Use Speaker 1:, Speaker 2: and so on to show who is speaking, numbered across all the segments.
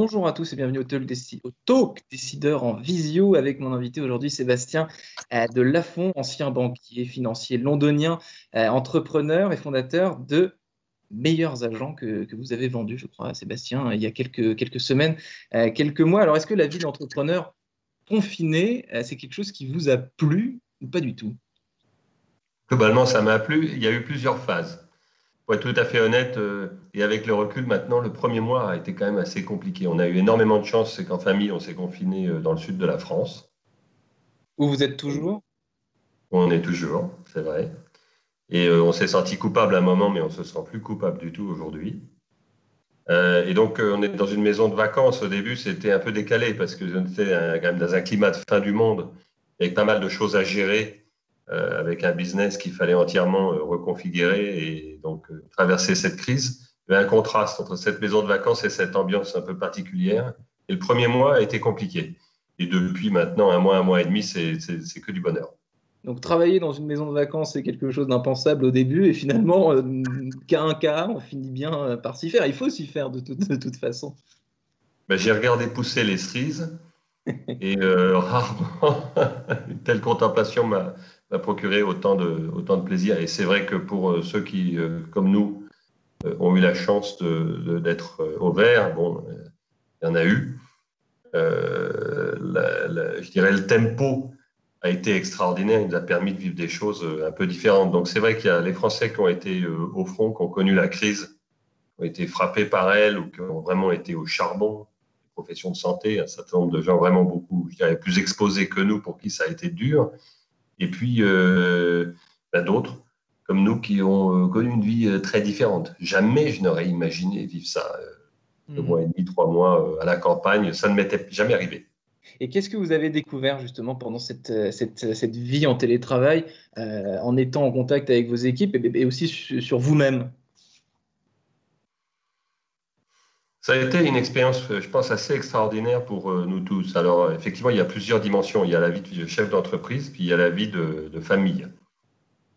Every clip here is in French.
Speaker 1: Bonjour à tous et bienvenue au Talk, Décideur en visio avec mon invité aujourd'hui Sébastien euh, de Lafont, ancien banquier financier londonien, euh, entrepreneur et fondateur de meilleurs agents que, vous avez vendus, je crois, Sébastien, il y a quelques, semaines, euh, quelques mois. Alors, est-ce que la vie d'entrepreneur confiné, c'est quelque chose qui vous a plu ou pas du tout?
Speaker 2: Globalement, ça m'a plu. Il y a eu plusieurs phases. Être tout à fait honnête, euh, et avec le recul maintenant, le premier mois a été quand même assez compliqué. On a eu énormément de chance, c'est qu'en famille, on s'est confiné euh, dans le sud de la France.
Speaker 1: Où vous êtes toujours?
Speaker 2: On est toujours, c'est vrai. Et euh, on s'est senti coupable à un moment, mais on se sent plus coupable du tout aujourd'hui. Euh, et donc, euh, on est dans une maison de vacances. Au début, c'était un peu décalé parce que on était quand même dans un climat de fin du monde, avec pas mal de choses à gérer, avec un business qu'il fallait entièrement euh, reconfigurer et donc euh, traverser cette crise. Il y avait un contraste entre cette maison de vacances et cette ambiance un peu particulière. Et le premier mois a été compliqué. Et depuis maintenant un mois, un mois et demi, c'est que du bonheur.
Speaker 1: Donc, travailler dans une maison de vacances, c'est quelque chose d'impensable au début, et finalement, euh, qu'à un quart, on finit bien euh, par s'y faire. Il faut s'y faire de, toute- de toute façon.
Speaker 2: Ben, j'ai regardé pousser les cerises et euh, rarement une telle contemplation m'a m'a procuré autant de, autant de plaisir. Et c'est vrai que pour euh, ceux qui, euh, comme nous, euh, ont eu la chance d'être au vert, bon, il y en a eu. Je dirais le tempo a été extraordinaire. Il nous a permis de vivre des choses un peu différentes. Donc c'est vrai qu'il y a les Français qui ont été au front, qui ont connu la crise, qui ont été frappés par elle ou qui ont vraiment été au charbon professions de santé, un certain nombre de gens vraiment beaucoup, je dirais, plus exposés que nous, pour qui ça a été dur. Et puis, euh, ben, d'autres, comme nous, qui ont euh, connu une vie euh, très différente. Jamais je n'aurais imaginé vivre ça, deux mois et demi, trois mois à la campagne. Ça ne m'était jamais arrivé.
Speaker 1: Et qu'est-ce que vous avez découvert justement pendant cette, cette, cette vie en télétravail, euh, en étant en contact avec vos équipes et, et aussi sur, sur vous-même?
Speaker 2: Ça a été une expérience, euh, je pense, assez extraordinaire pour euh, nous tous. Alors, euh, effectivement, il y a plusieurs dimensions. Il y a la vie de chef d'entreprise, puis il y a la vie de, famille.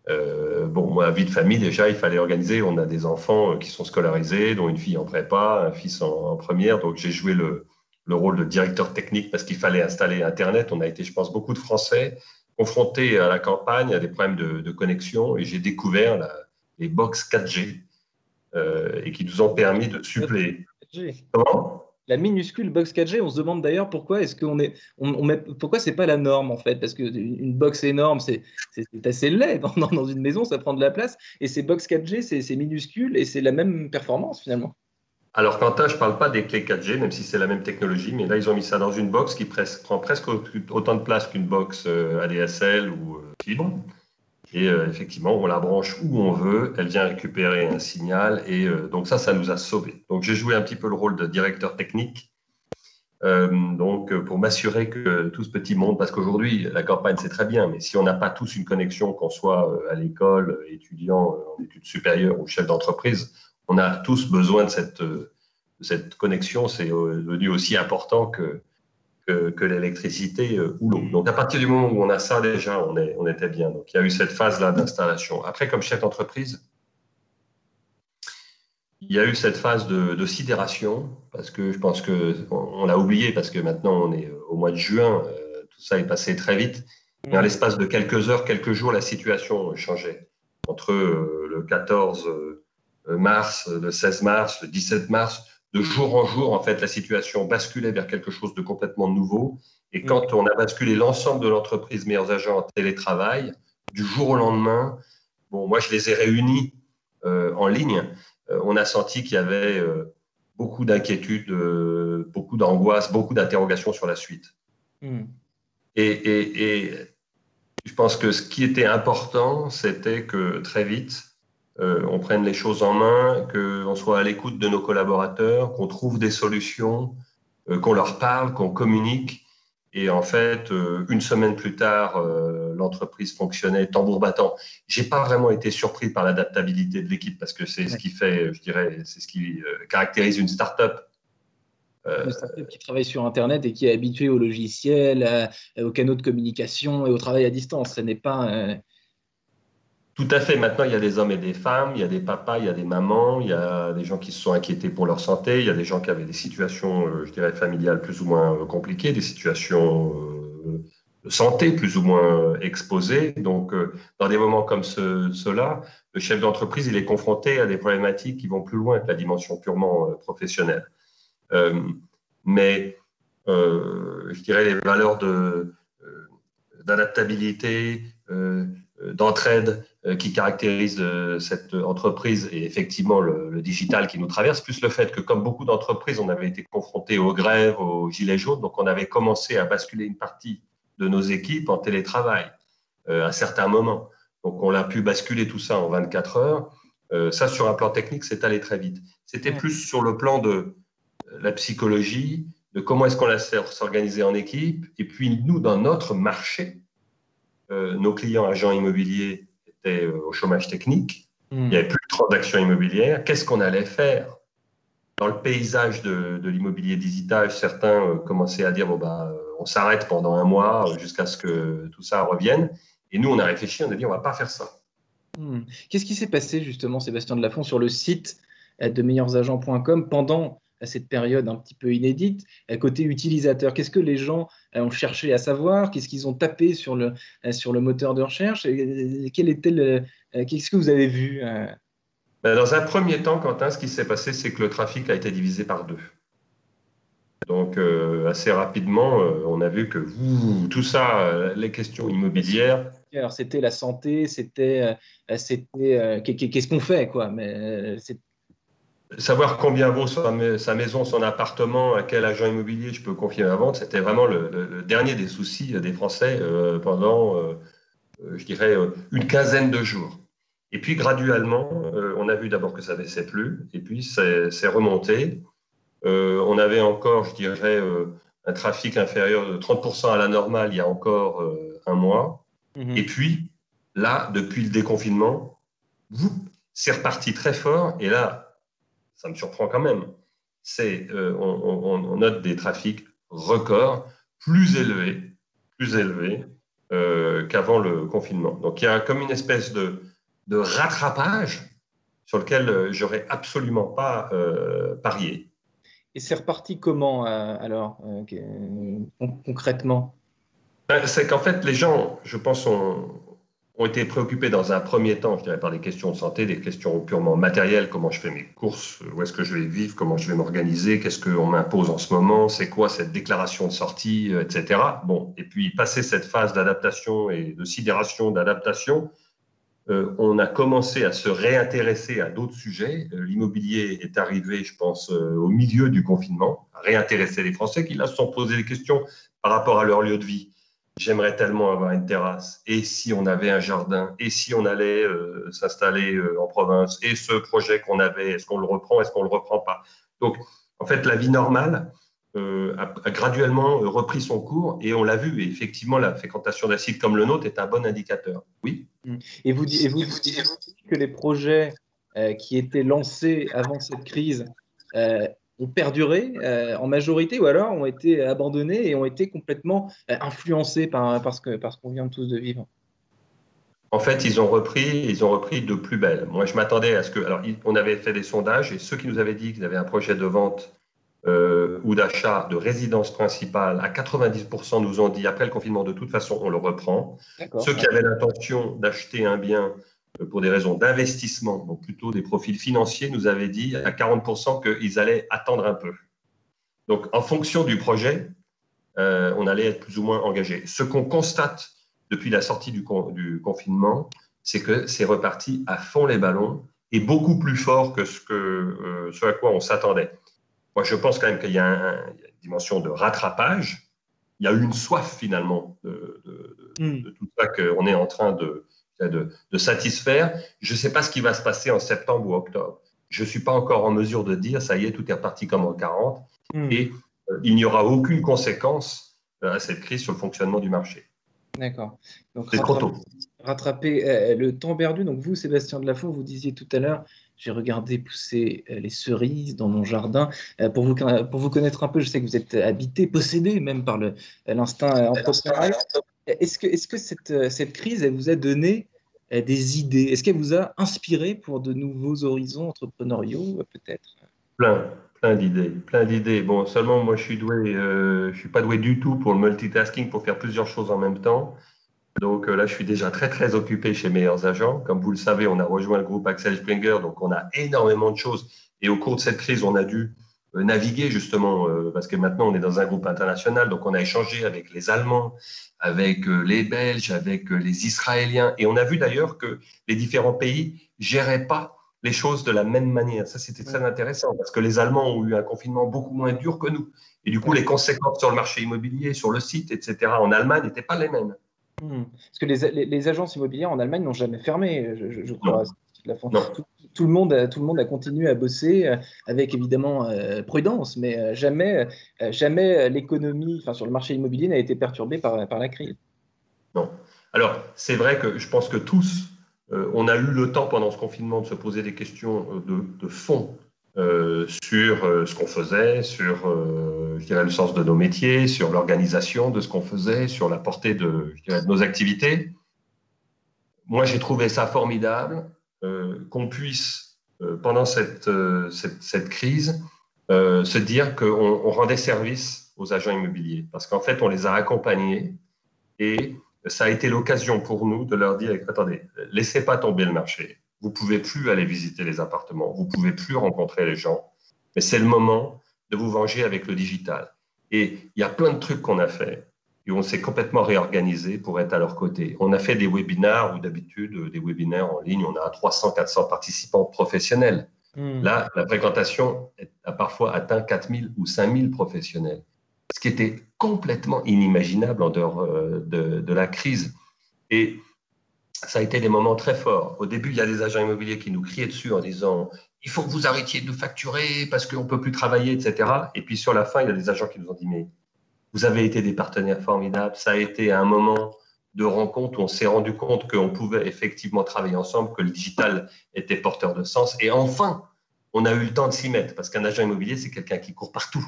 Speaker 2: Bon, moi, la vie de famille, déjà, il fallait organiser. On a des enfants qui sont scolarisés, dont une fille en prépa, un fils en, première. Donc, j'ai joué le, le rôle de directeur technique parce qu'il fallait installer Internet. On a été, je pense, beaucoup de Français confrontés à la campagne, à des problèmes de, connexion, et j'ai découvert les box 4G euh, et qui nous ont permis de suppléer. Comment?
Speaker 1: La minuscule box 4G, on se demande d'ailleurs pourquoi est-ce qu'on est, on, on met, pourquoi c'est pas la norme en fait, parce que une box énorme, c'est assez laid. Dans, une maison, ça prend de la place, et ces box 4G, c'est minuscule et c'est la même performance finalement.
Speaker 2: Alors, Quentin, je ne parle pas des clés 4G, même si c'est la même technologie, mais là, ils ont mis ça dans une box qui prend presque au- autant de place qu'une box euh, ADSL ou euh, fibre. Et euh, effectivement, on la branche où on veut, elle vient récupérer un signal, et euh, donc ça, ça nous a sauvés. Donc, j'ai joué un petit peu le rôle de directeur technique, euh, donc pour m'assurer que tout ce petit monde, parce qu'aujourd'hui, la campagne, c'est très bien, mais si on n'a pas tous une connexion, qu'on soit à l'école, étudiant en études supérieures ou chef d'entreprise, on a tous besoin de cette, connexion. C'est devenu aussi important que, que, que l'électricité euh, ou l'eau. Donc, à partir du moment où on a ça, déjà, on, est, on était bien. Donc, il y a eu cette phase-là d'installation. Après, comme chef d'entreprise, il y a eu cette phase de, de sidération, parce que je pense qu'on on, l'a oublié, parce que maintenant, on est au mois de juin, euh, tout ça est passé très vite. Mais en l'espace de quelques heures, quelques jours, la situation changeait. Entre euh, le 14 euh, mars, le 16 mars, le 17 mars, de jour en jour, en fait, la situation basculait vers quelque chose de complètement nouveau. Et quand on a basculé l'ensemble de l'entreprise Meilleurs Agents en télétravail, du jour au lendemain, bon, moi, je les ai réunis euh, en ligne. Euh, on a senti qu'il y avait euh, beaucoup d'inquiétudes, beaucoup d'angoisse, beaucoup d'interrogations sur la suite.
Speaker 1: Mm.
Speaker 2: Et, et, et, je pense que ce qui était important, c'était que très vite, on prenne les choses en main, qu'on soit à l'écoute de nos collaborateurs, qu'on trouve des solutions, qu'on leur parle, qu'on communique. Et en fait, une semaine plus tard, l'entreprise fonctionnait tambour battant. J'ai pas vraiment été surpris par l'adaptabilité de l'équipe parce que c'est ce qui fait, je dirais, c'est ce qui caractérise une start-up
Speaker 1: euh, une startup qui travaille sur Internet et qui est habituée aux logiciels, aux canaux de communication et au travail à distance. Ce n'est pas. Euh,
Speaker 2: Tout à fait. Maintenant, il y a des hommes et des femmes, il y a des papas, il y a des mamans, il y a des gens qui se sont inquiétés pour leur santé, il y a des gens qui avaient des situations, euh, je dirais, familiales plus ou moins compliquées, des situations de santé plus ou moins exposées. Donc, dans des moments comme ceux-là, le chef d'entreprise, il est confronté à des problématiques qui vont plus loin que la dimension purement professionnelle. Euh, mais euh, je dirais les valeurs euh, d'adaptabilité, d'entraide qui caractérisent cette entreprise et effectivement le, digital qui nous traverse, plus le fait que comme beaucoup d'entreprises, on avait été confronté aux grèves, aux gilets jaunes, donc on avait commencé à basculer une partie de nos équipes en télétravail à certains moments. Donc on a pu basculer tout ça en 24 heures. ça, sur un plan technique, c'est allé très vite. C'était plus sur le plan de, la psychologie, de comment est-ce qu'on la s'organiser en équipe. Et puis, nous, dans notre marché, euh, nos clients agents immobiliers euh, au chômage technique. Hmm. Il n'y avait plus de transactions immobilières. Qu'est-ce qu'on allait faire? Dans le paysage de, l'immobilier digital, certains euh, commençaient à dire bon, bah, on s'arrête pendant un mois jusqu'à ce que tout ça revienne. Et nous, on a réfléchi, on a dit on ne va pas faire ça.
Speaker 1: Hmm. Qu'est-ce qui s'est passé justement, Sébastien Delafont, sur le site de meilleursagents.com pendant à cette période un petit peu inédite, côté utilisateur Qu'est-ce que les gens euh, ont cherché à savoir? Qu'est-ce qu'ils ont tapé sur le, euh, sur le moteur de recherche? Quel était le, euh, Qu'est-ce que vous avez vu
Speaker 2: ben, Dans un premier temps, Quentin, ce qui s'est passé, c'est que le trafic a été divisé par deux. Donc, assez rapidement, on a vu que tout ça, les questions immobilières.
Speaker 1: Alors, c'était la santé, c'était, c'était qu'est-ce qu'on fait, quoi? Mais
Speaker 2: savoir combien vaut sa, maison, son appartement, à quel agent immobilier je peux confier la vente, c'était vraiment le, dernier des soucis des Français euh, pendant, euh, euh, je dirais, une quinzaine de jours. Et puis graduellement, on a vu d'abord que ça baissait plus, et puis c'est remonté. on avait encore, je dirais, un trafic inférieur de 30% à la normale il y a encore un mois. Mhm. Et puis, là, depuis le déconfinement, c'est reparti très fort. Et là, ça me surprend quand même. C'est, euh, on, note des trafics records plus élevés, plus élevés euh, qu'avant le confinement. Donc il y a comme une espèce de, de rattrapage sur lequel euh, j'aurais absolument pas parié.
Speaker 1: Et c'est reparti comment alors concrètement?
Speaker 2: Ben, C'est qu'en fait les gens, je pense, ont, ont été préoccupés dans un premier temps, je dirais, par des questions de santé, des questions purement matérielles, comment je fais mes courses, où est-ce que je vais vivre, comment je vais m'organiser, qu'est-ce qu'on m'impose en ce moment, c'est quoi cette déclaration de sortie, euh, etc. Bon, et puis passer cette phase d'adaptation et de sidération d'adaptation, euh, on a commencé à se réintéresser à d'autres sujets. Euh, l'immobilier est arrivé, je pense, au milieu du confinement, à réintéresser les Français qui là se sont posé des questions par rapport à leur lieu de vie j'aimerais tellement avoir une terrasse. Et si on avait un jardin? Et si on allait euh, s'installer euh, en province? Et ce projet qu'on avait, est-ce qu'on le reprend? Est-ce qu'on ne le reprend pas? Donc, en fait, la vie normale euh, a, graduellement repris son cours et on l'a vu. Et effectivement, la fréquentation site comme le nôtre est un bon indicateur. Oui.
Speaker 1: Mmh. Et vous, et vous, dites que les projets qui étaient lancés avant cette crise ont perduré euh, en majorité ou alors ont été abandonnés et ont été complètement euh, influencés par, parce que, parce qu'on vient tous de vivre
Speaker 2: En fait, ils ont repris, ils ont repris de plus belle. Moi, je m'attendais à ce que. Alors, on avait fait des sondages et ceux qui nous avaient dit qu'ils avaient un projet de vente euh, ou d'achat de résidence principale, à 90% nous ont dit après le confinement, de toute façon, on le reprend. Ceux qui avaient l'intention d'acheter un bien pour des raisons d'investissement, donc plutôt des profils financiers, nous avaient dit à 40% qu'ils allaient attendre un peu. Donc, en fonction du projet, euh, on allait être plus ou moins engagé. Ce qu'on constate depuis la sortie du, confinement, c'est que c'est reparti à fond les ballons et beaucoup plus fort que ce, que, euh, ce à quoi on s'attendait. Moi, je pense quand même qu'il y, a une dimension de rattrapage. Il y a eu une soif finalement de, de, de, mm. de tout ça qu'on est en train de, de, de satisfaire. Je ne sais pas ce qui va se passer en septembre ou octobre. Je ne suis pas encore en mesure de dire, ça y est, tout est reparti comme en 40. Hmm. Et euh, il n'y aura aucune conséquence euh, à cette crise sur le fonctionnement du marché.
Speaker 1: D'accord.
Speaker 2: C'est trop tôt.
Speaker 1: Rattraper euh, le temps perdu. Donc vous, Sébastien Delafont, vous disiez tout à l'heure, j'ai regardé pousser les cerises dans mon jardin. pour, vous, pour vous connaître un peu, je sais que vous êtes habité, possédé même par l'instinct entrepreneurial. Est-ce que, que cette, crise, elle vous a donné des idées? Est-ce qu'elle vous a inspiré pour de nouveaux horizons entrepreneuriaux, peut-être?
Speaker 2: Plein, plein d'idées, plein d'idées. Bon, seulement moi, je suis doué, euh, je suis pas doué du tout pour le multitasking, pour faire plusieurs choses en même temps. Donc euh, là, je suis déjà très très occupé chez Meilleurs Agents. Comme vous le savez, on a rejoint le groupe Axel Springer, donc on a énormément de choses. Et au cours de cette crise, on a dû euh, naviguer justement, parce que maintenant on est dans un groupe international, donc on a échangé avec les Allemands, avec euh, les Belges, avec euh, les Israéliens. Et on a vu d'ailleurs que les différents pays géraient pas les choses de la même manière. Ça, c'était très intéressant parce que les Allemands ont eu un confinement beaucoup moins dur que nous. Et du coup, les conséquences sur le marché immobilier, sur le site, etc., en Allemagne n'étaient pas les mêmes.
Speaker 1: Hmm. Parce que les, les, agences immobilières en Allemagne n'ont jamais fermé, je, crois. Tout, le monde, tout le monde a continué à bosser euh, avec évidemment euh, prudence, mais euh, jamais, jamais l'économie enfin, sur le marché immobilier n'a été perturbée par, la crise.
Speaker 2: Non. Alors, c'est vrai que je pense que tous, on a eu le temps pendant ce confinement de se poser des questions de, fond sur ce qu'on faisait, sur je dirais, le sens de nos métiers, sur l'organisation de ce qu'on faisait, sur la portée je de nos activités. Moi, j'ai trouvé ça formidable. Euh, qu'on puisse, euh, pendant cette, euh, cette, cette crise, se dire qu'on on rendait service aux agents immobiliers. Parce qu'en fait, on les a accompagnés et ça a été l'occasion pour nous de leur dire, attendez, laissez pas tomber le marché. Vous pouvez plus aller visiter les appartements, vous pouvez plus rencontrer les gens, mais c'est le moment de vous venger avec le digital. Et il y a plein de trucs qu'on a fait et on s'est complètement réorganisé pour être à leur côté. On a fait des webinaires, ou d'habitude, euh, des webinaires en ligne, on a 300, 400 participants professionnels. Hmm. Là, la fréquentation a parfois atteint 4000 ou 5000 professionnels, ce qui était complètement inimaginable en dehors euh, de, de, la crise. Et ça a été des moments très forts. Au début, il y a des agents immobiliers qui nous criaient dessus en disant il faut que vous arrêtiez de nous facturer parce qu'on ne peut plus travailler, etc. Et puis sur la fin, il y a des agents qui nous ont dit mais vous avez été des partenaires formidables. Ça a été un moment de rencontre où on s'est rendu compte qu'on pouvait effectivement travailler ensemble, que le digital était porteur de sens. Et enfin, on a eu le temps de s'y mettre parce qu'un agent immobilier, c'est quelqu'un qui court partout.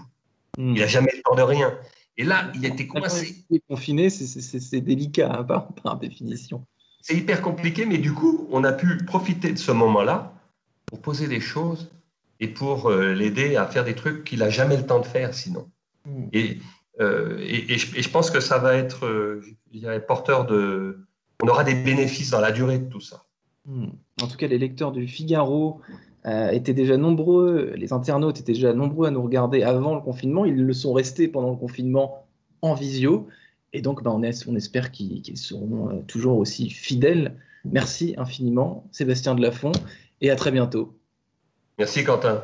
Speaker 2: Hmm. Il n'a jamais le temps de rien. Et là, il était coincé.
Speaker 1: Confiné, c'est délicat hein, par, définition.
Speaker 2: C'est hyper compliqué, mais du coup, on a pu profiter de ce moment-là pour poser des choses et pour euh, l'aider à faire des trucs qu'il n'a jamais le temps de faire sinon. Hmm. Et euh, et, je, pense que ça va être euh, porteur de. On aura des bénéfices dans la durée de tout ça.
Speaker 1: Hmm. En tout cas, les lecteurs du Figaro euh, étaient déjà nombreux, les internautes étaient déjà nombreux à nous regarder avant le confinement. Ils le sont restés pendant le confinement en visio. Et donc, bah, on, on, espère qu'ils seront toujours aussi fidèles. Merci infiniment, Sébastien Delafont, et à très bientôt.
Speaker 2: Merci, Quentin.